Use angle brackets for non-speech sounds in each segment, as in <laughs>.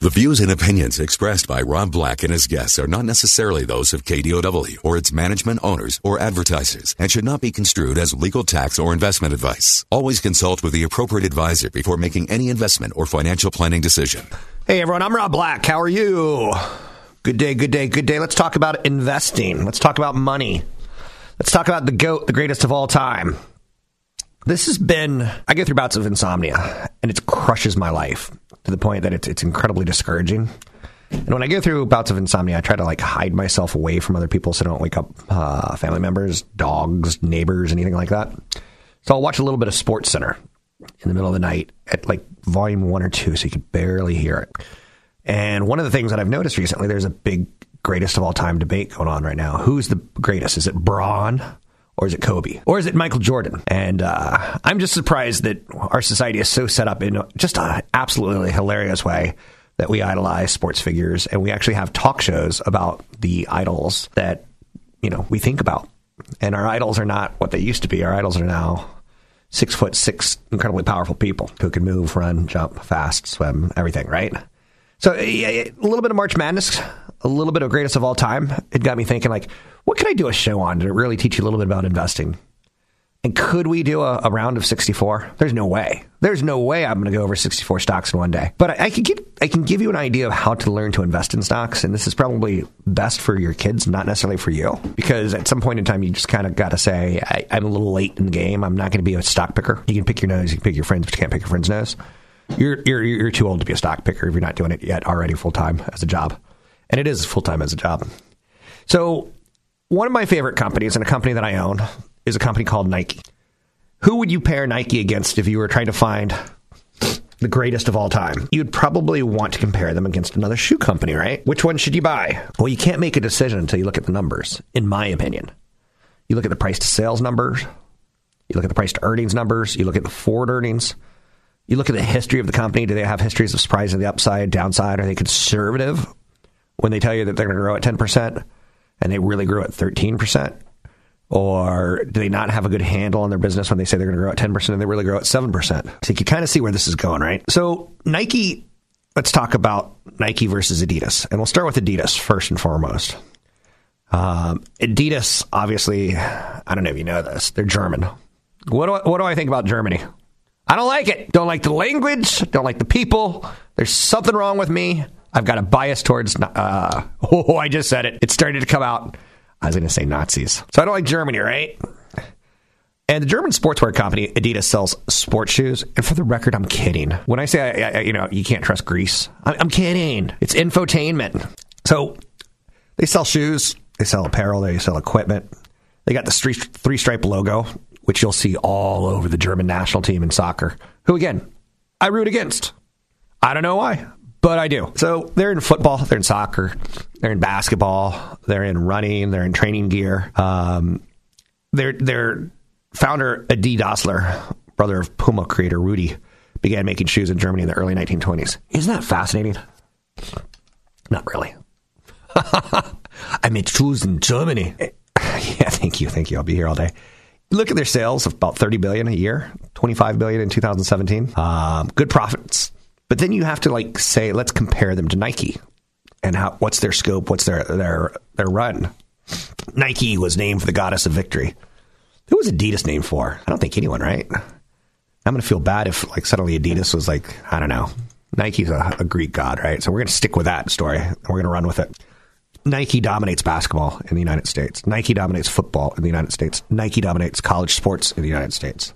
The views and opinions expressed by Rob Black and his guests are not necessarily those of KDOW or its management owners or advertisers and should not be construed as legal tax or investment advice. Always consult with the appropriate advisor before making any investment or financial planning decision. Hey everyone, I'm Rob Black. How are you? Good day, good day, good day. Let's talk about investing. Let's talk about money. Let's talk about the GOAT, the greatest of all time. This has been, I go through bouts of insomnia and it crushes my life to the point that it's, it's incredibly discouraging. And when I go through bouts of insomnia, I try to like hide myself away from other people so I don't wake up uh, family members, dogs, neighbors, anything like that. So I'll watch a little bit of SportsCenter in the middle of the night at like volume one or two so you can barely hear it. And one of the things that I've noticed recently, there's a big greatest of all time debate going on right now. Who's the greatest? Is it Braun or is it Kobe? Or is it Michael Jordan? And uh, I'm just surprised that our society is so set up in just an absolutely hilarious way that we idolize sports figures and we actually have talk shows about the idols that, you know, we think about. And our idols are not what they used to be. Our idols are now six foot six, incredibly powerful people who can move, run, jump, fast, swim, everything, right? So a little bit of March Madness, a little bit of greatest of all time. It got me thinking, like, what could I do a show on to really teach you a little bit about investing? And could we do a, a round of 64? There's no way. There's no way I'm going to go over 64 stocks in one day. But I, I, can give I can give you an idea of how to learn to invest in stocks, and this is probably best for your kids, not necessarily for you, because at some point in time you just kind of got to say, I, I'm a little late in the game. I'm not going to be a stock picker. You can pick your nose, you can pick your friends, but you can't pick your friend's nose. You're you're you're too old to be a stock picker if you're not doing it yet already full time as a job, and it is full time as a job. So one of my favorite companies and a company that I own is a company called Nike. Who would you pair Nike against if you were trying to find the greatest of all time? You'd probably want to compare them against another shoe company, right? Which one should you buy? Well, you can't make a decision until you look at the numbers, in my opinion. You look at the price to sales numbers, you look at the price to earnings numbers, you look at the forward earnings, you look at the history of the company. Do they have histories of surprising the upside, downside? Are they conservative when they tell you that they're going to grow at 10% and they really grew at 13%? Or do they not have a good handle on their business when they say they're going to grow at 10% and they really grow at 7%? So you can kind of see where this is going, right? So Nike, let's talk about Nike versus Adidas. And we'll start with Adidas first and foremost. Um, Adidas, obviously, I don't know if you know this, they're German. What do I, what do I think about Germany? I don't like it. Don't like the language. Don't like the people. There's something wrong with me. I've got a bias towards. Uh, <laughs> oh, I just said it. It started to come out. I was going to say Nazis. So I don't like Germany, right? And the German sportswear company Adidas sells sports shoes. And for the record, I'm kidding. When I say I, I, you know you can't trust Greece, I'm, I'm kidding. It's infotainment. So they sell shoes. They sell apparel. They sell equipment. They got the three stripe logo which you'll see all over the German national team in soccer, who again, I root against. I don't know why, but I do. So they're in football, they're in soccer, they're in basketball, they're in running, they're in training gear. Um, their their founder Adi Dassler, brother of Puma creator Rudy, began making shoes in Germany in the early 1920s. Isn't that fascinating? Not really. <laughs> I made shoes in Germany. <laughs> Yeah, thank you, thank you. I'll be here all day look at their sales of about 30 billion a year 25 billion in 2017 um, good profits but then you have to like say let's compare them to nike and how what's their scope what's their their their run. Nike was named for the goddess of victory. Who was adidas named for? I don't think anyone right? I'm gonna feel bad if like suddenly adidas was like i don't know. Nike's a, a greek god right? So we're gonna stick with that story. And we're gonna run with it. Nike dominates basketball in the United States. Nike dominates football in the United States. Nike dominates college sports in the United States.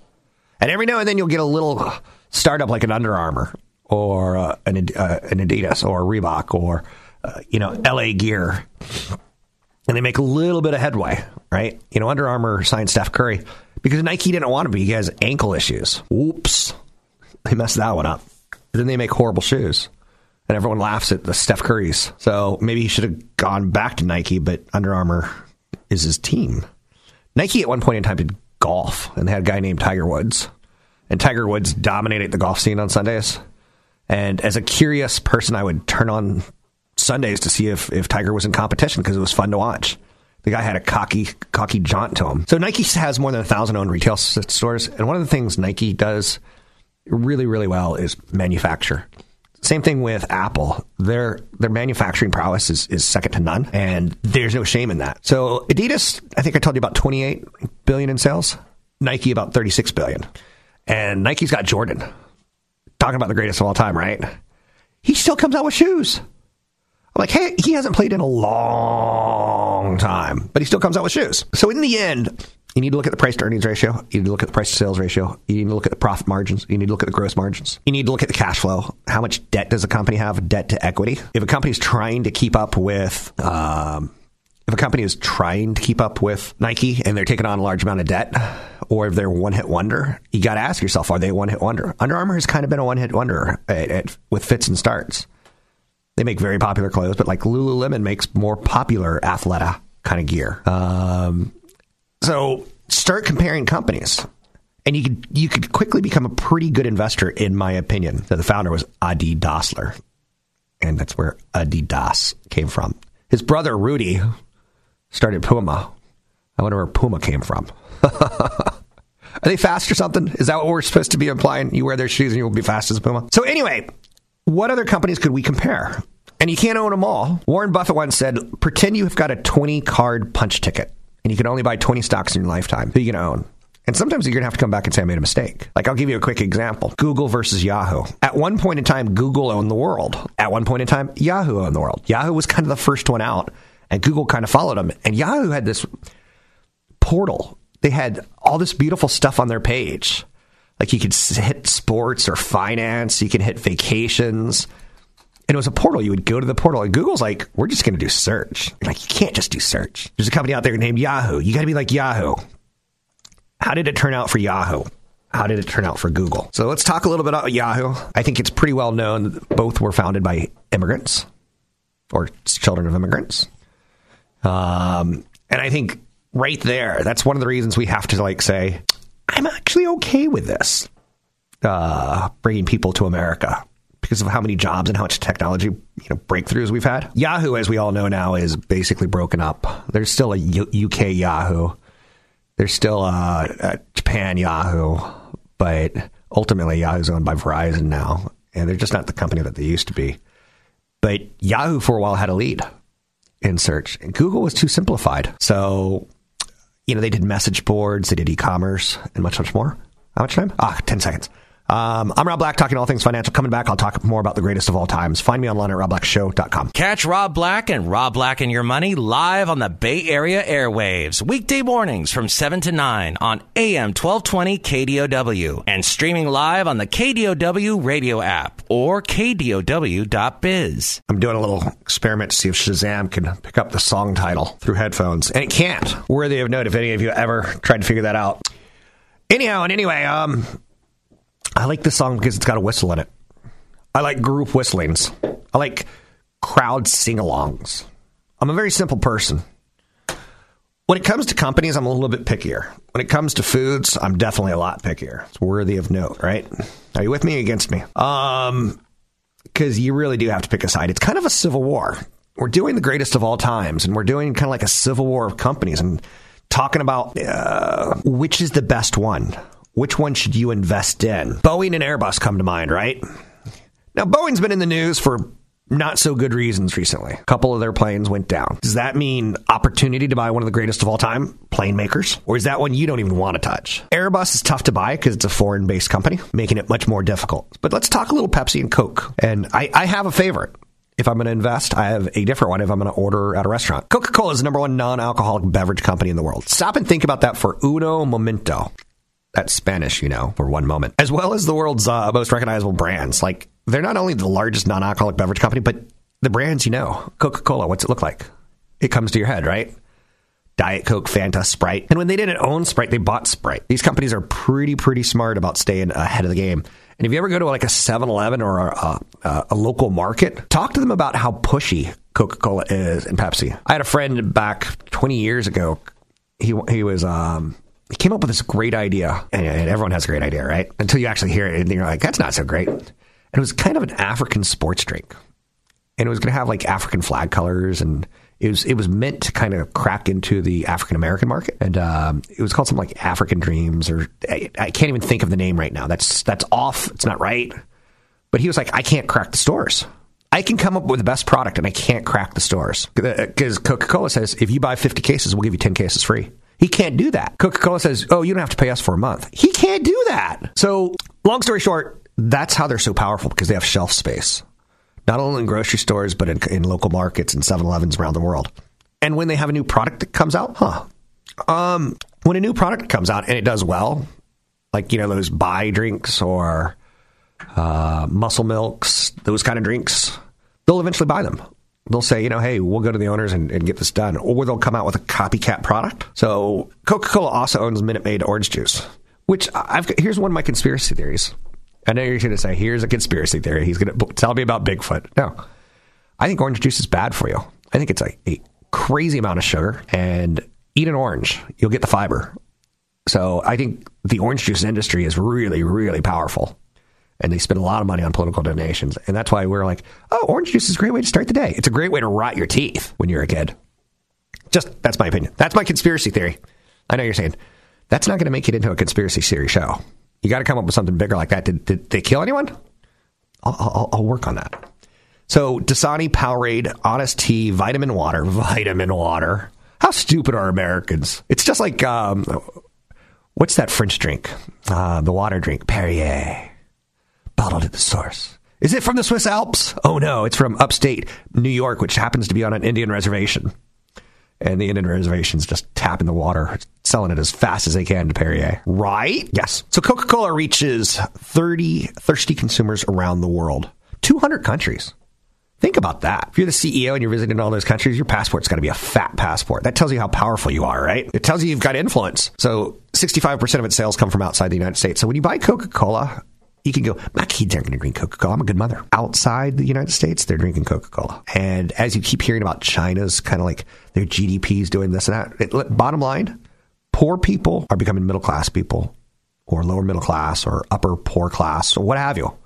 And every now and then you'll get a little startup like an Under Armour or uh, an, uh, an, Adidas or Reebok or uh, you know LA Gear, and they make a little bit of headway, right? You know, Under Armour signed Steph Curry because Nike didn't want to be. He has ankle issues. Oops, they messed that one up. And then they make horrible shoes. And everyone laughs at the Steph Curry's. So maybe he should have gone back to Nike, but Under Armour is his team. Nike at one point in time did golf, and they had a guy named Tiger Woods. And Tiger Woods dominated the golf scene on Sundays. And as a curious person, I would turn on Sundays to see if, if Tiger was in competition because it was fun to watch. The guy had a cocky, cocky jaunt to him. So Nike has more than a thousand owned retail stores, and one of the things Nike does really, really well is manufacture. Same thing with Apple. Their their manufacturing prowess is, is second to none, and there's no shame in that. So Adidas, I think I told you about 28 billion in sales. Nike about 36 billion, and Nike's got Jordan. Talking about the greatest of all time, right? He still comes out with shoes. I'm like, hey, he hasn't played in a long time, but he still comes out with shoes. So in the end, you need to look at the price to earnings ratio. You need to look at the price to sales ratio. You need to look at the profit margins. You need to look at the gross margins. You need to look at the cash flow. How much debt does a company have? Debt to equity. If a company's trying to keep up with, um, if a company is trying to keep up with Nike and they're taking on a large amount of debt, or if they're one hit wonder, you got to ask yourself, are they one hit wonder? Under Armour has kind of been a one hit wonder at, at, with fits and starts. They make very popular clothes, but like Lululemon makes more popular Athleta kind of gear. Um, so start comparing companies. And you could you could quickly become a pretty good investor, in my opinion. The founder was Adi Dassler, and that's where Adidas came from. His brother Rudy started Puma. I wonder where Puma came from. <laughs> Are they fast or something? Is that what we're supposed to be implying? You wear their shoes and you will be fast as Puma. So anyway, what other companies could we compare? And you can't own them all. Warren Buffett once said, pretend you have got a 20 card punch ticket and you can only buy 20 stocks in your lifetime. Who are you going to own? And sometimes you're going to have to come back and say, I made a mistake. Like, I'll give you a quick example Google versus Yahoo. At one point in time, Google owned the world. At one point in time, Yahoo owned the world. Yahoo was kind of the first one out, and Google kind of followed them. And Yahoo had this portal, they had all this beautiful stuff on their page. Like, you could hit sports or finance, you could hit vacations and it was a portal. You would go to the portal, and Google's like, "We're just going to do search." You're like, you can't just do search. There's a company out there named Yahoo. You got to be like Yahoo. How did it turn out for Yahoo? How did it turn out for Google? So let's talk a little bit about Yahoo. I think it's pretty well known that both were founded by immigrants or children of immigrants. Um, and I think right there, that's one of the reasons we have to like say, I'm actually okay with this, uh, bringing people to America because of how many jobs and how much technology you know breakthroughs we've had. Yahoo, as we all know now, is basically broken up. There's still a U- UK Yahoo. There's still a, a Japan Yahoo, but ultimately Yahoo's owned by Verizon now, and they're just not the company that they used to be. But Yahoo for a while had a lead in search, Google was too simplified. So, you know, they did message boards, they did e-commerce, and much, much more. How much time? Ah, 10 seconds. Um, I'm Rob Black, talking all things financial. Coming back, I'll talk more about the greatest of all times. Find me online at robblackshow.com. Catch Rob Black and Rob Black and Your Money live on the Bay Area airwaves, weekday mornings from 7 to 9 on AM 1220 KDOW and streaming live on the KDOW radio app or KDOW.biz. I'm doing a little experiment to see if Shazam can pick up the song title through headphones, and it can't. Worthy of note if any of you ever tried to figure that out. Anyhow, and anyway, um, I like this song because it's got a whistle in it. I like group whistlings. I like crowd sing alongs. I'm a very simple person. When it comes to companies, I'm a little bit pickier. When it comes to foods, I'm definitely a lot pickier. It's worthy of note, right? Are you with me or against me? Um, because you really do have to pick a side. It's kind of a civil war. We're doing the greatest of all times, and we're doing kind of like a civil war of companies and talking about uh, which is the best one which one should you invest in? Boeing and Airbus come to mind, right? Now, Boeing's been in the news for not so good reasons recently. A couple of their planes went down. Does that mean opportunity to buy one of the greatest of all time plane makers? Or is that one you don't even want to touch? Airbus is tough to buy because it's a foreign based company, making it much more difficult. But let's talk a little Pepsi and Coke. And I, I have a favorite. If I'm going to invest, I have a different one if I'm going to order at a restaurant. Coca Cola is the number one non alcoholic beverage company in the world. Stop and think about that for uno momento. That's Spanish, you know, for one moment. As well as the world's uh, most recognizable brands. Like, they're not only the largest non alcoholic beverage company, but the brands you know. Coca Cola, what's it look like? It comes to your head, right? Diet Coke, Fanta, Sprite. And when they didn't own Sprite, they bought Sprite. These companies are pretty, pretty smart about staying ahead of the game. And if you ever go to like a 7 Eleven or a, a, a, local market, talk to them about how pushy Coca Cola is and Pepsi. I had a friend back 20 years ago. He, he was, um, he came up with this great idea, and, everyone has a great idea, right? Until you actually hear it, and you're like, that's not so great. And it was kind of an African sports drink. And it was going to have like African flag colors and it was it was meant to kind of crack into the African American market, and um, it was called something like African Dreams, or I, I, can't even think of the name right now. That's that's off. It's not right. But he was like, I can't crack the stores. I can come up with the best product, and I can't crack the stores because Coca Cola says if you buy fifty cases, we'll give you ten cases free. He can't do that. Coca Cola says, oh, you don't have to pay us for a month. He can't do that. So, long story short, that's how they're so powerful because they have shelf space not only in grocery stores, but in, in local markets and 7 Elevens around the world. And when they have a new product that comes out, huh? Um, when a new product comes out and it does well, like, you know, those buy drinks or uh, muscle milks, those kind of drinks, they'll eventually buy them. They'll say, you know, hey, we'll go to the owners and, and get this done. Or they'll come out with a copycat product. So Coca Cola also owns Minute Maid orange juice, which I've, here's one of my conspiracy theories. I know you're going to say, here's a conspiracy theory. He's going to tell me about Bigfoot. No. I think orange juice is bad for you. I think it's a, a crazy amount of sugar. And eat an orange, you'll get the fiber. So I think the orange juice industry is really, really powerful. And they spend a lot of money on political donations. And that's why we're like, oh, orange juice is a great way to start the day. It's a great way to rot your teeth when you're a kid. Just, that's my opinion. That's my conspiracy theory. I know you're saying, that's not going to make it into a conspiracy theory show. You got to come up with something bigger like that. Did, did they kill anyone? I'll, I'll, I'll work on that. So Dasani, Powerade, Honest Tea, Vitamin Water, <laughs> Vitamin Water. How stupid are Americans? It's just like um, what's that French drink? Uh, the water drink, Perrier, bottled at the source. Is it from the Swiss Alps? Oh no, it's from upstate New York, which happens to be on an Indian reservation and the Indian reservations just tapping the water, selling it as fast as they can to Perrier. Right? Yes. So Coca Cola reaches 30 thirsty consumers around the world, 200 countries. Think about that. If you're the CEO and you're visiting all those countries, your passport's got to be a fat passport. That tells you how powerful you are, right? It tells you you've got influence. So 65% of its sales come from outside the United States. So when you buy Coca Cola, you can go, my kids aren't going to drink Coca Cola. I'm a good mother. Outside the United States, they're drinking Coca Cola. And as you keep hearing about China's kind of like their GDP is doing this and that, it, bottom line, poor people are becoming middle class people or lower middle class or upper poor class or what have you.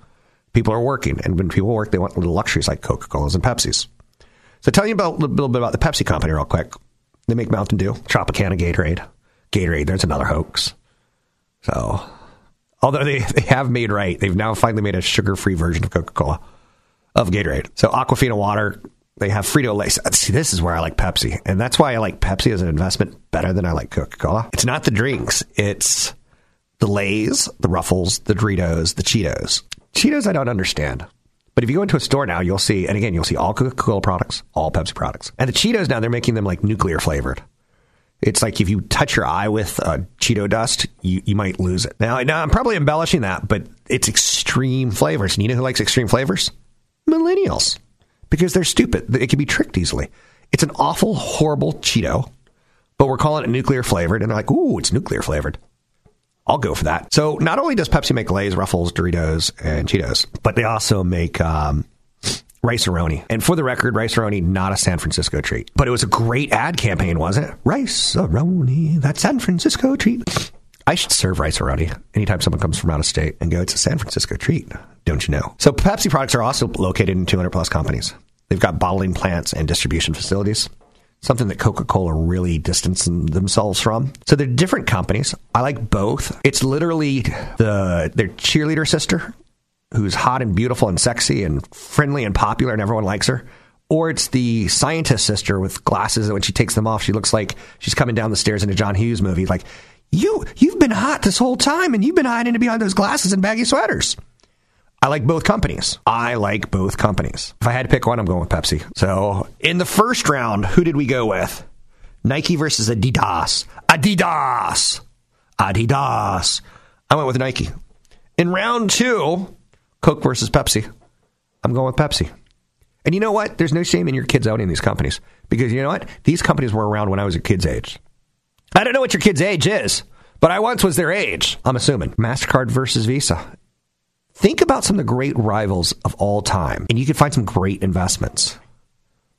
People are working. And when people work, they want little luxuries like Coca Colas and Pepsis. So tell you about a little bit about the Pepsi company real quick. They make Mountain Dew, Tropicana Gatorade. Gatorade, there's another hoax. So Although they, <laughs> they have made right. They've now finally made a sugar free version of Coca Cola, of Gatorade. So Aquafina water, they have Frito Lay. See, this is where I like Pepsi. And that's why I like Pepsi as an investment better than I like Coca Cola. It's not the drinks, it's the Lays, the Ruffles, the Doritos, the Cheetos. Cheetos, I don't understand. But if you go into a store now, you'll see, and again, you'll see all Coca Cola products, all Pepsi products. And the Cheetos now, they're making them like nuclear flavored. It's like if you touch your eye with uh, Cheeto dust, you, you might lose it. Now, now, I'm probably embellishing that, but it's extreme flavors. And you know who likes extreme flavors? Millennials. Because they're stupid. It can be tricked easily. It's an awful, horrible Cheeto, but we're calling it nuclear flavored. And they're like, ooh, it's nuclear flavored. I'll go for that. So not only does Pepsi make Lay's, Ruffles, Doritos, and Cheetos, but they also make um, Rice-A-Roni. And for the record, Rice-A-Roni, not a San Francisco treat. But it was a great ad campaign, wasn't it? Rice-A-Roni, that San Francisco treat. I should serve Rice-A-Roni anytime someone comes from out of state and go, it's a San Francisco treat. Don't you know? So Pepsi products are also located in 200 plus companies. They've got bottling plants and distribution facilities. Something that Coca Cola really distanced themselves from. So they're different companies. I like both. It's literally the their cheerleader sister who's hot and beautiful and sexy and friendly and popular and everyone likes her. Or it's the scientist sister with glasses that when she takes them off, she looks like she's coming down the stairs in a John Hughes movie. Like, you, you've been hot this whole time and you've been hiding behind those glasses and baggy sweaters. I like both companies. I like both companies. If I had to pick one, I'm going with Pepsi. So in the first round, who did we go with? Nike versus Adidas. Adidas. Adidas. I went with Nike. In round two, Coke versus Pepsi. I'm going with Pepsi. And you know what? There's no shame in your kids owning these companies because you know what? These companies were around when I was a kid's age. I don't know what your kid's age is, but I once was their age, I'm assuming. MasterCard versus Visa. Think about some of the great rivals of all time, and you can find some great investments.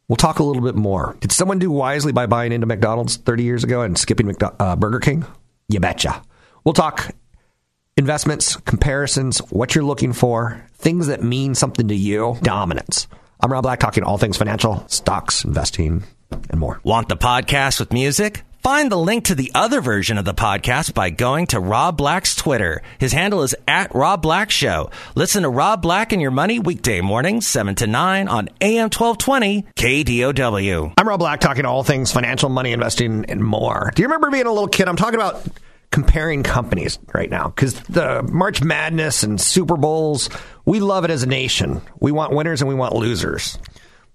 We'll talk a little bit more. Did someone do wisely by buying into McDonald's 30 years ago and skipping McDo- uh, Burger King? You betcha. We'll talk investments, comparisons, what you're looking for, things that mean something to you, dominance. I'm Rob Black, talking all things financial, stocks, investing, and more. Want the podcast with music? Find the link to the other version of the podcast by going to Rob Black's Twitter. His handle is at Rob Black Show. Listen to Rob Black and Your Money weekday mornings, 7 to 9 on AM 1220 KDOW. I'm Rob Black, talking all things financial, money, investing, and more. Do you remember being a little kid? I'm talking about comparing companies right now because the March Madness and Super Bowls, we love it as a nation. We want winners and we want losers.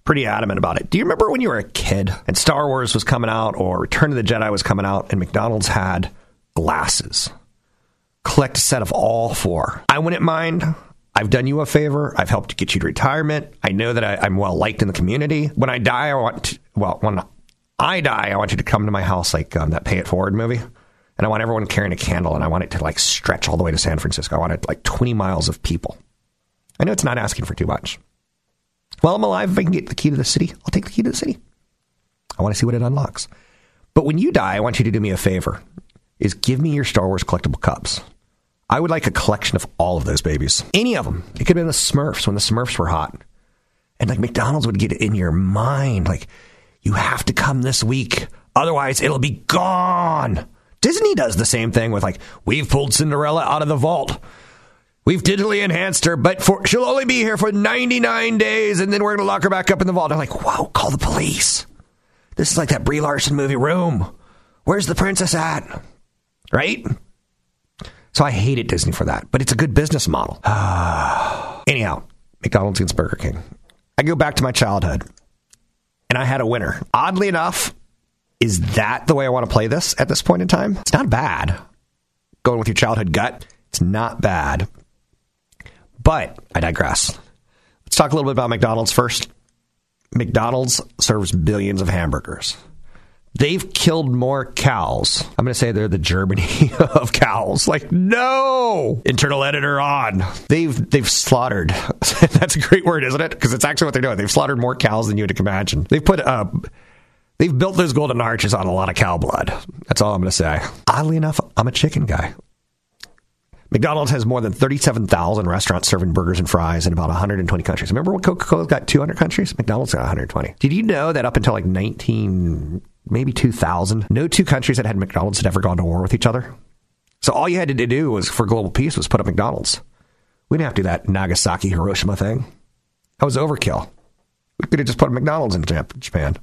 Pretty adamant about it. Do you remember when you were a kid and Star Wars was coming out or Return of the Jedi was coming out and McDonald's had glasses? Collect a set of all four. I wouldn't mind. I've done you a favor. I've helped get you to retirement. I know that I, am well liked in the community. When I die, I want to, well, when I die, I want you to come to my house like um, that Pay It Forward movie and I want everyone carrying a candle, and I want it to like stretch all the way to San Francisco. I want it like 20 miles of people. I know it's not asking for too much. While I'm alive, if I can get the key to the city, I'll take the key to the city. I want to see what it unlocks. But when you die, I want you to do me a favor: is give me your Star Wars collectible cups. I would like a collection of all of those babies, any of them. It could have been the Smurfs when the Smurfs were hot, and like McDonald's would get it in your mind, like you have to come this week, otherwise it'll be gone. Disney does the same thing with like, we've pulled Cinderella out of the vault. We've digitally enhanced her, but for, she'll only be here for 99 days, and then we're going to lock her back up in the vault. I'm like, wow, call the police. This is like that Brie Larson movie Room. Where's the princess at? Right? So I hated Disney for that, but it's a good business model. <sighs> Anyhow, McDonald's against Burger King. I go back to my childhood, and I had a winner. Oddly enough, is that the way I want to play this at this point in time? It's not bad. Going with your childhood gut, it's not bad. But I digress. Let's talk a little bit about McDonald's first. McDonald's serves billions of hamburgers. They've killed more cows. I'm going to say they're the Germany <laughs> of cows. Like, no! Internal editor on. They've they've slaughtered. <laughs> That's a great word, isn't it? Because it's actually what they're doing. They've slaughtered more cows than you would imagine. They've put uh, They've built those golden arches on a lot of cow blood. That's all I'm going to say. Oddly enough, I'm a chicken guy. McDonald's has more than 37,000 restaurants serving burgers and fries in about 120 countries. Remember when Coca Cola's got 200 countries? McDonald's got 120. Did you know that up until like 19, maybe 2000, no two countries that had McDonald's had ever gone to war with each other? So all you had to do was for global peace was put up McDonald's. We didn't have to do that Nagasaki Hiroshima thing. That was overkill. We could have just put a McDonald's in Japan.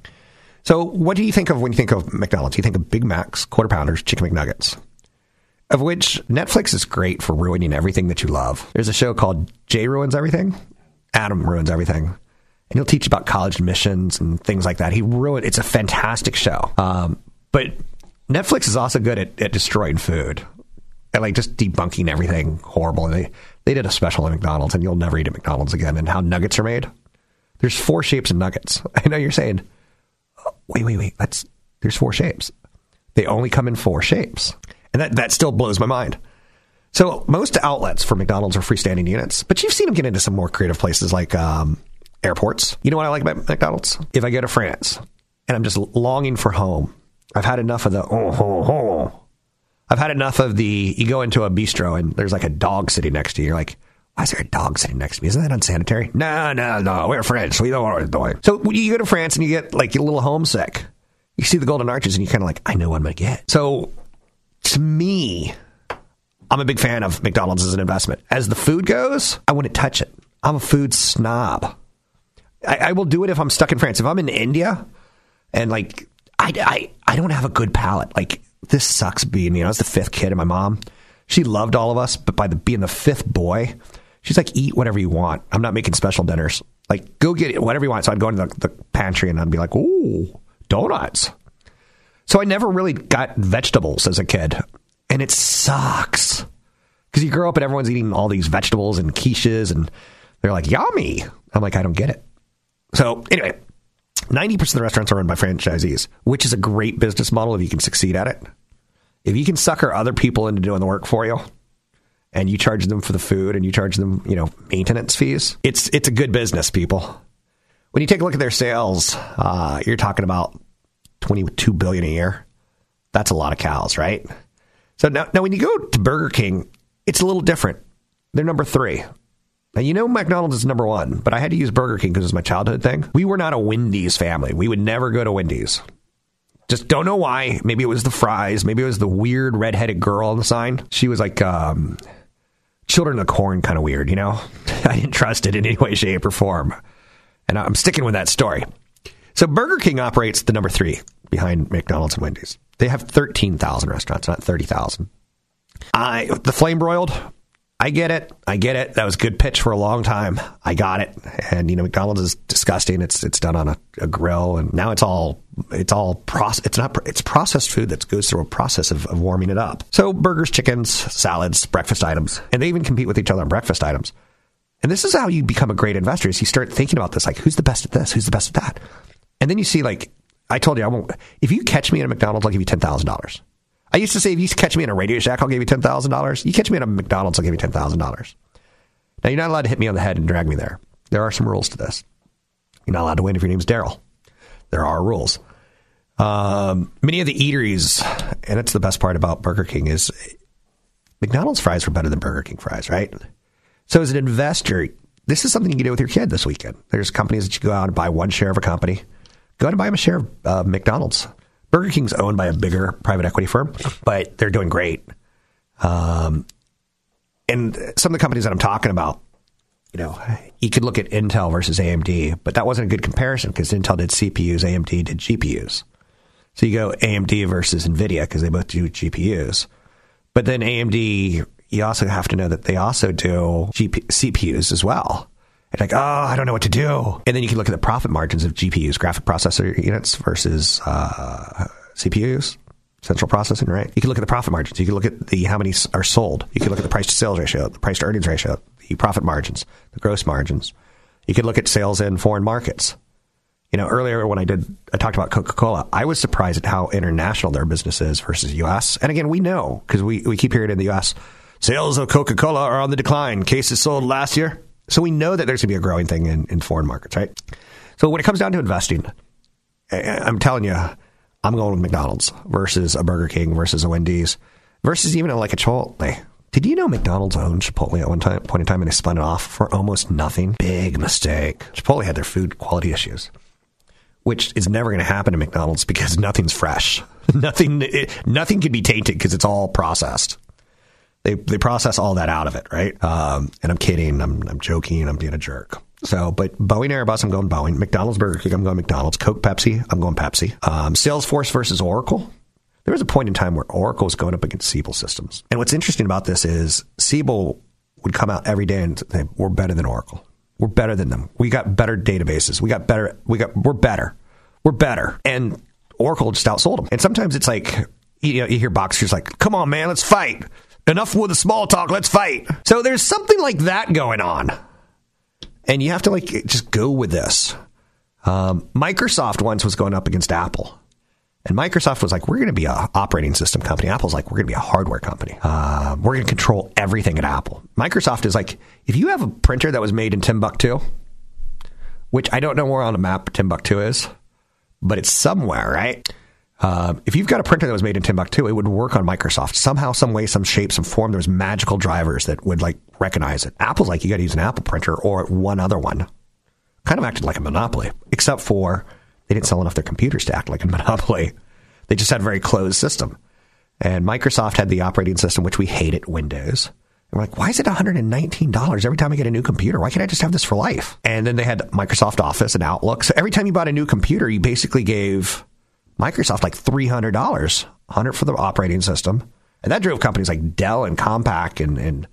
So, what do you think of when you think of McDonald's? You think of Big Macs, quarter pounders, chicken McNuggets, of which Netflix is great for ruining everything that you love. There's a show called Jay Ruins Everything, Adam Ruins Everything. And he'll teach about college admissions and things like that. He ruined. It's a fantastic show. Um, but Netflix is also good at, at destroying food and like just debunking everything horrible. And they they did a special at McDonald's, and you'll never eat at McDonald's again. And how nuggets are made. There's four shapes of nuggets. <laughs> I know you're saying wait, wait, wait. That's there's four shapes. They only come in four shapes, and that that still blows my mind. So most outlets for McDonald's are freestanding units, but you've seen them get into some more creative places like um, airports. You know what I like about McDonald's? If I go to France and I'm just longing for home, I've had enough of the oh, oh, oh. I've had enough of the you go into a bistro and there's like a dog sitting next to you. You're like, why is there a dog sitting next to me? Isn't that unsanitary? No, no, no. We're French. We know what we're doing. So you go to France and you get like a little homesick, you see the golden arches and you're kind of like, I know what I'm going to get. So to me, I'm a big fan of McDonald's as an investment. As the food goes, I wouldn't touch it. I'm a food snob. I, I will do it if I'm stuck in France. If I'm in India and like I, I, I don't have a good palate. Like this sucks being, you know, I was the fifth kid and my mom, she loved all of us, but by the being the fifth boy, She's like, eat whatever you want. I'm not making special dinners. Like, go get it, whatever you want. So I'd go into the, the pantry and I'd be like, ooh, donuts. So I never really got vegetables as a kid. And it sucks. Because you grow up and everyone's eating all these vegetables and quiches and they're like, yummy. I'm like, I don't get it. So anyway, 90% of the restaurants are run by franchisees, which is a great business model if you can succeed at it. If you can sucker other people into doing the work for you, and you charge them for the food and you charge them, you know, maintenance fees. It's it's a good business, people. When you take a look at their sales, uh, you're talking about 22 billion a year. That's a lot of cows, right? So now, now when you go to Burger King, it's a little different. They're number three. Now, you know, McDonald's is number one, but I had to use Burger King because it's my childhood thing. We were not a Wendy's family. We would never go to Wendy's. Just don't know why. Maybe it was the fries. Maybe it was the weird redheaded girl on the sign. She was like, um, Children of Corn kind of weird, you know? <laughs> I didn't trust it in any way, shape, or form. And I'm sticking with that story. So Burger King operates the number three behind McDonald's and Wendy's. They have 13,000 restaurants, not 30,000. I the flame broiled. I get it. I get it. That was a good pitch for a long time. I got it. And you know, McDonald's is disgusting. It's it's done on a, a grill, and now it's all it's all process. It's not. It's processed food that goes through a process of, of warming it up. So burgers, chickens, salads, breakfast items, and they even compete with each other on breakfast items. And this is how you become a great investor: is you start thinking about this, like who's the best at this, who's the best at that, and then you see, like I told you, I won't. If you catch me at a McDonald's, I'll give you ten thousand dollars. I used to say, if you catch me in a Radio Shack, I'll give you ten thousand dollars. You catch me in a McDonald's, I'll give you ten thousand dollars. Now you're not allowed to hit me on the head and drag me there. There are some rules to this. You're not allowed to win if your name's Daryl. There are rules. Um, many of the eateries, and it's the best part about Burger King is McDonald's fries were better than Burger King fries, right? So as an investor, this is something you can do with your kid this weekend. There's companies that you go out and buy one share of a company. Go out and buy them a share of uh, McDonald's. Burger King's owned by a bigger private equity firm, but they're doing great. Um, and some of the companies that I'm talking about, you know, you could look at Intel versus AMD, but that wasn't a good comparison because Intel did CPUs, AMD did GPUs. So you go AMD versus NVIDIA because they both do GPUs. But then AMD, you also have to know that they also do GP- CPUs as well. Like, oh, I don't know what to do. And then you can look at the profit margins of GPUs, graphic processor units versus uh, CPUs, central processing, right? You can look at the profit margins. You can look at the how many are sold. You can look at the price to sales ratio, the price to earnings ratio, the profit margins, the gross margins. You can look at sales in foreign markets. You know, earlier when I did, I talked about Coca Cola. I was surprised at how international their business is versus U.S. And again, we know because we, we keep hearing in the U.S. sales of Coca Cola are on the decline. Cases sold last year. So we know that there's going to be a growing thing in, in foreign markets, right? So when it comes down to investing, I'm telling you, I'm going with McDonald's versus a Burger King versus a Wendy's versus even like a Chipotle. Did you know McDonald's owned Chipotle at one time, point in time and they spun it off for almost nothing? Big mistake. Chipotle had their food quality issues, which is never going to happen at McDonald's because nothing's fresh. <laughs> nothing, it, nothing can be tainted because it's all processed. They they process all that out of it, right? Um, and I'm kidding. I'm I'm joking. I'm being a jerk. So, but Boeing Airbus, I'm going Boeing. McDonald's Burger King, I'm going McDonald's. Coke Pepsi, I'm going Pepsi. Um, Salesforce versus Oracle. There was a point in time where Oracle was going up against Siebel Systems. And what's interesting about this is Siebel would come out every day and say, "We're better than Oracle. We're better than them. We got better databases. We got better. We got. We're better. We're better." And Oracle just outsold them. And sometimes it's like you know you hear boxers like, "Come on, man, let's fight." Enough with the small talk. Let's fight. So there's something like that going on. And you have to like just go with this. Um, Microsoft once was going up against Apple. And Microsoft was like, we're going to be an operating system company. Apple's like, we're going to be a hardware company. Uh, we're going to control everything at Apple. Microsoft is like, if you have a printer that was made in Timbuktu, which I don't know where on the map Timbuktu is, but it's somewhere, right? Uh, if you've got a printer that was made in Timbuktu, it would work on Microsoft somehow, some way, some shape, some form. There was magical drivers that would like recognize it. Apple's like you got to use an Apple printer or one other one. Kind of acted like a monopoly, except for they didn't sell enough their computers to act like a <laughs> monopoly. They just had a very closed system. And Microsoft had the operating system, which we hated, Windows. And we're like, why is it $119 every time I get a new computer? Why can't I just have this for life? And then they had Microsoft Office and Outlook. So every time you bought a new computer, you basically gave Microsoft like $300, 100 for the operating system. And that drove companies like Dell and Compaq and, and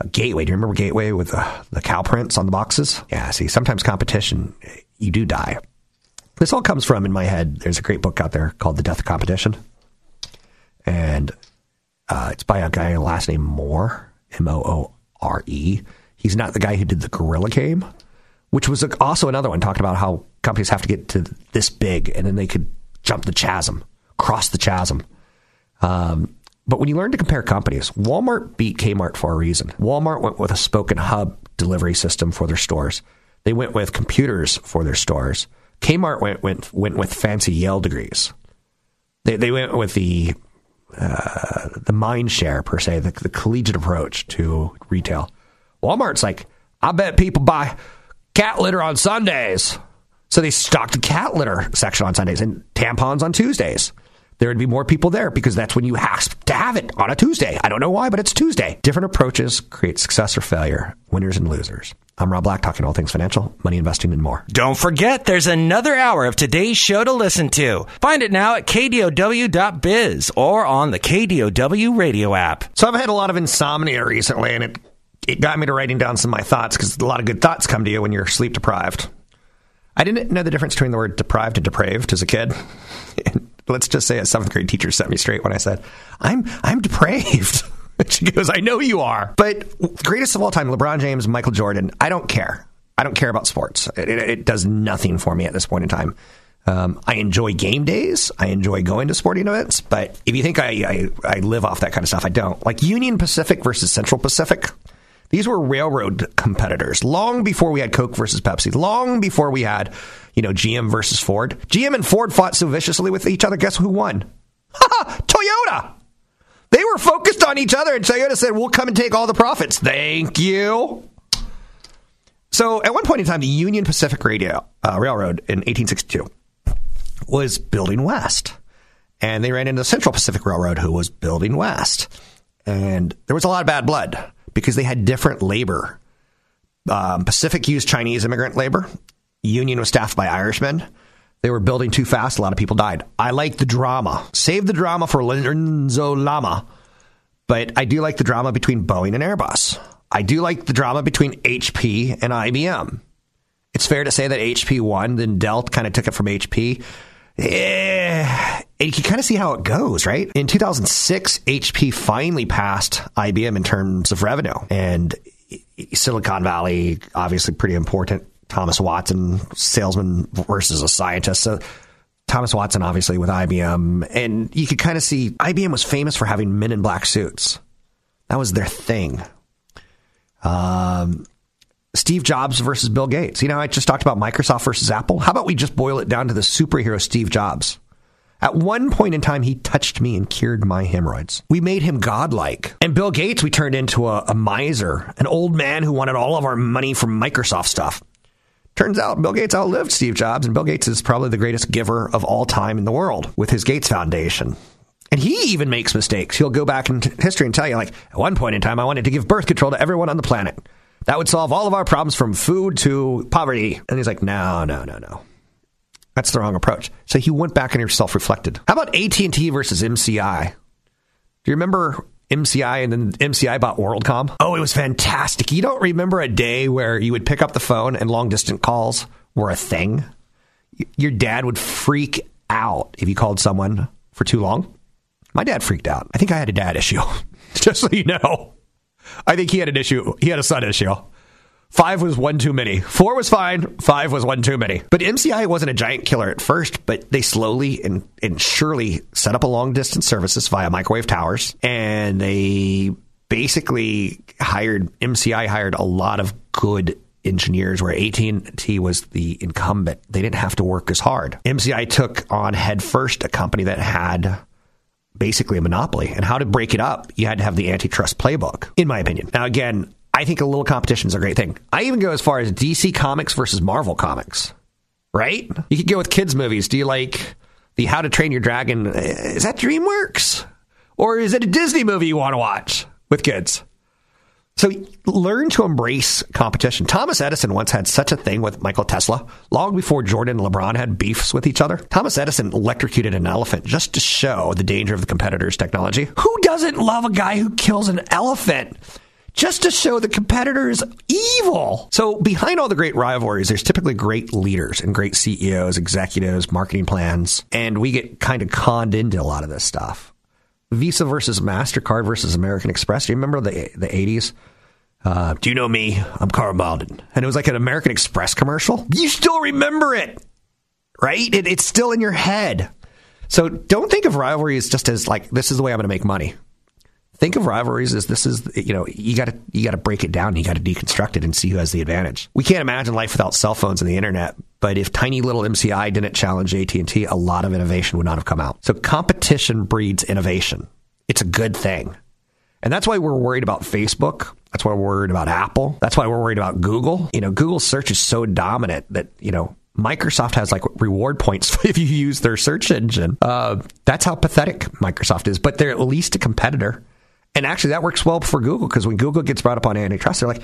uh, Gateway. Do you remember Gateway with uh, the cow prints on the boxes? Yeah, see, sometimes competition, you do die. This all comes from, in my head, there's a great book out there called The Death of Competition. And uh, it's by a guy last name Moore, M O O R E. He's not the guy who did the Gorilla Game, which was also another one talking about how companies have to get to this big and then they could jump the chasm, cross the chasm. Um, But when you learn to compare companies, Walmart beat Kmart for a reason. Walmart went with a spoken hub delivery system for their stores. They went with computers for their stores. Kmart went went, went with fancy Yale degrees. They, they went with the uh, the mind share per se, the, the collegiate approach to retail. Walmart's like, I bet people buy cat litter on Sundays. So they stocked the cat litter section on Sundays and tampons on Tuesdays. There would be more people there because that's when you have to have it on a Tuesday. I don't know why, but it's Tuesday. Different approaches create success or failure, winners and losers. I'm Rob Black, talking all things financial, money investing, and more. Don't forget, there's another hour of today's show to listen to. Find it now at kdow.biz or on the KDOW radio app. So I've had a lot of insomnia recently, and it it got me to writing down some of my thoughts because a lot of good thoughts come to you when you're sleep deprived. I didn't know the difference between the word deprived and depraved as a kid. <laughs> Let's just say a seventh grade teacher set me straight when I said, "I'm I'm depraved." <laughs> she goes, "I know you are." But greatest of all time, LeBron James, Michael Jordan. I don't care. I don't care about sports. It, it, it does nothing for me at this point in time. Um, I enjoy game days. I enjoy going to sporting events. But if you think I, I, I live off that kind of stuff, I don't. Like Union Pacific versus Central Pacific. These were railroad competitors long before we had Coke versus Pepsi, long before we had, you know, GM versus Ford. GM and Ford fought so viciously with each other. Guess who won? <laughs> Toyota. They were focused on each other, and Toyota said, We'll come and take all the profits. Thank you. So, at one point in time, the Union Pacific Radio, uh, Railroad in 1862 was building west. And they ran into the Central Pacific Railroad, who was building west. And there was a lot of bad blood because they had different labor. Um, Pacific used Chinese immigrant labor. Union was staffed by Irishmen. They were building too fast. A lot of people died. I like the drama. Save the drama for Lorenzo Lamas. But I do like the drama between Boeing and Airbus. I do like the drama between HP and IBM. It's fair to say that HP won, then Dell kind of took it from HP. Eh, you can kind of see how it goes, right? In 2006, HP finally passed IBM in terms of revenue. And Silicon Valley, obviously pretty important. Thomas Watson, salesman versus a scientist. So Thomas Watson, obviously, with IBM. And you could kind of see IBM was famous for having men in black suits. That was their thing. Um, Steve Jobs versus Bill Gates. You know, I just talked about Microsoft versus Apple. How about we just boil it down to the superhero Steve Jobs? At one point in time, he touched me and cured my hemorrhoids. We made him godlike. And Bill Gates, we turned into a, a miser, an old man who wanted all of our money from Microsoft stuff. Turns out Bill Gates outlived Steve Jobs, and Bill Gates is probably the greatest giver of all time in the world with his Gates Foundation. And he even makes mistakes. He'll go back in history and tell you, like, at one point in time, I wanted to give birth control to everyone on the planet. That would solve all of our problems from food to poverty. And he's like, no, no, no, no. That's the wrong approach. So he went back and he self reflected. How about AT&T versus MCI? Do you remember MCI and then MCI bought WorldCom? Oh, it was fantastic. You don't remember a day where you would pick up the phone and long distance calls were a thing? Your dad would freak out if you called someone for too long. My dad freaked out. I think I had a dad issue, <laughs> just so you know. I think he had an issue. He had a son issue. Five was one too many. Four was fine. Five was one too many. But MCI wasn't a giant killer at first, but they slowly and, and surely set up a long distance services via microwave towers. And they basically hired, MCI hired a lot of good engineers where AT&T was the incumbent. They didn't have to work as hard. MCI took on headfirst a company that had basically a monopoly. And how to break it up, you had to have the antitrust playbook, in my opinion. Now, again, I think a little competition is a great thing. I even go as far as DC Comics versus Marvel Comics, right? You could go with kids' movies. Do you like the How to Train Your Dragon? Is that DreamWorks? Or is it a Disney movie you want to watch with kids? So learn to embrace competition. Thomas Edison once had such a thing with Michael Tesla. Long before Jordan and LeBron had beefs with each other, Thomas Edison electrocuted an elephant just to show the danger of the competitor's technology. Who doesn't love a guy who kills an elephant? Just to show the competitor is evil. So, behind all the great rivalries, there's typically great leaders and great CEOs, executives, marketing plans, and we get kind of conned into a lot of this stuff. Visa versus MasterCard versus American Express. Do you remember the, the 80s? Uh, do you know me? I'm Karl Malden. And it was like an American Express commercial. You still remember it, right? It, it's still in your head. So don't think of rivalries just as like, this is the way I'm going to make money. think of rivalries as this is you know you got to you got to break it down you got to deconstruct it and see who has the advantage we can't imagine life without cell phones and the internet but if tiny little mci didn't challenge at&t a lot of innovation would not have come out so competition breeds innovation it's a good thing and that's why we're worried about facebook that's why we're worried about apple that's why we're worried about google you know google search is so dominant that you know Microsoft has like reward points <laughs> if you use their search engine. Uh, that's how pathetic Microsoft is, but they're at least a competitor. And actually, that works well for Google because when Google gets brought up on antitrust, they're like,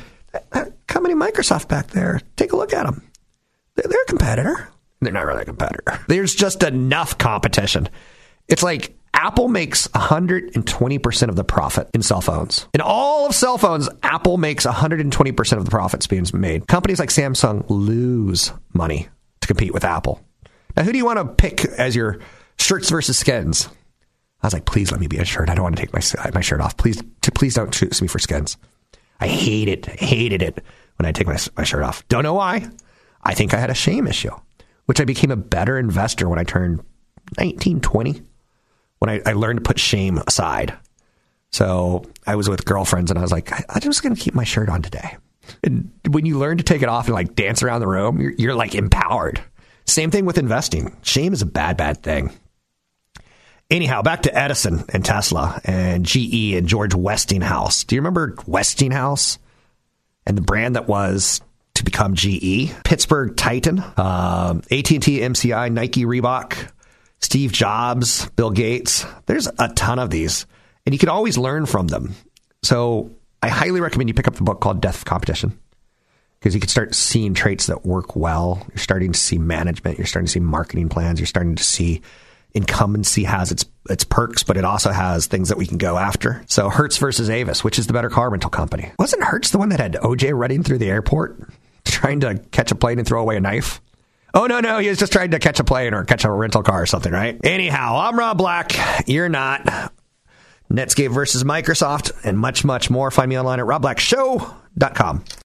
how many Microsoft back there? Take a look at them. They're a competitor. They're not really a competitor. There's just enough competition. It's like Apple makes 120% of the profit in cell phones. In all of cell phones, Apple makes 120% of the profits being made. Companies like Samsung lose money to compete with Apple. Now, who do you want to pick as your shirts versus skins? I was like, please let me be a shirt. I don't want to take my my shirt off. Please, please don't choose me for skins. I hate it, hated it when I take my, my shirt off. Don't know why. I think I had a shame issue, which I became a better investor when I turned 19, 20, when I, I learned to put shame aside. So I was with girlfriends and I was like, I'm just going to keep my shirt on today. And when you learn to take it off and like dance around the room, you're, you're like empowered. Same thing with investing. Shame is a bad, bad thing. Anyhow, back to Edison and Tesla and GE and George Westinghouse. Do you remember Westinghouse and the brand that was to become GE? Pittsburgh Titan, um, AT&T, MCI, Nike, Reebok, Steve Jobs, Bill Gates. There's a ton of these, and you can always learn from them. So I highly recommend you pick up the book called Death Competition because you can start seeing traits that work well. You're starting to see management. You're starting to see marketing plans. You're starting to see incumbency has its its perks, but it also has things that we can go after. So Hertz versus Avis, which is the better car rental company? Wasn't Hertz the one that had OJ running through the airport <laughs> trying to catch a plane and throw away a knife? Oh no, no, he was just trying to catch a plane or catch a rental car or something, right? Anyhow, I'm Rob Black. You're not. Netscape versus Microsoft and much, much more. Find me online at robblackshow.com.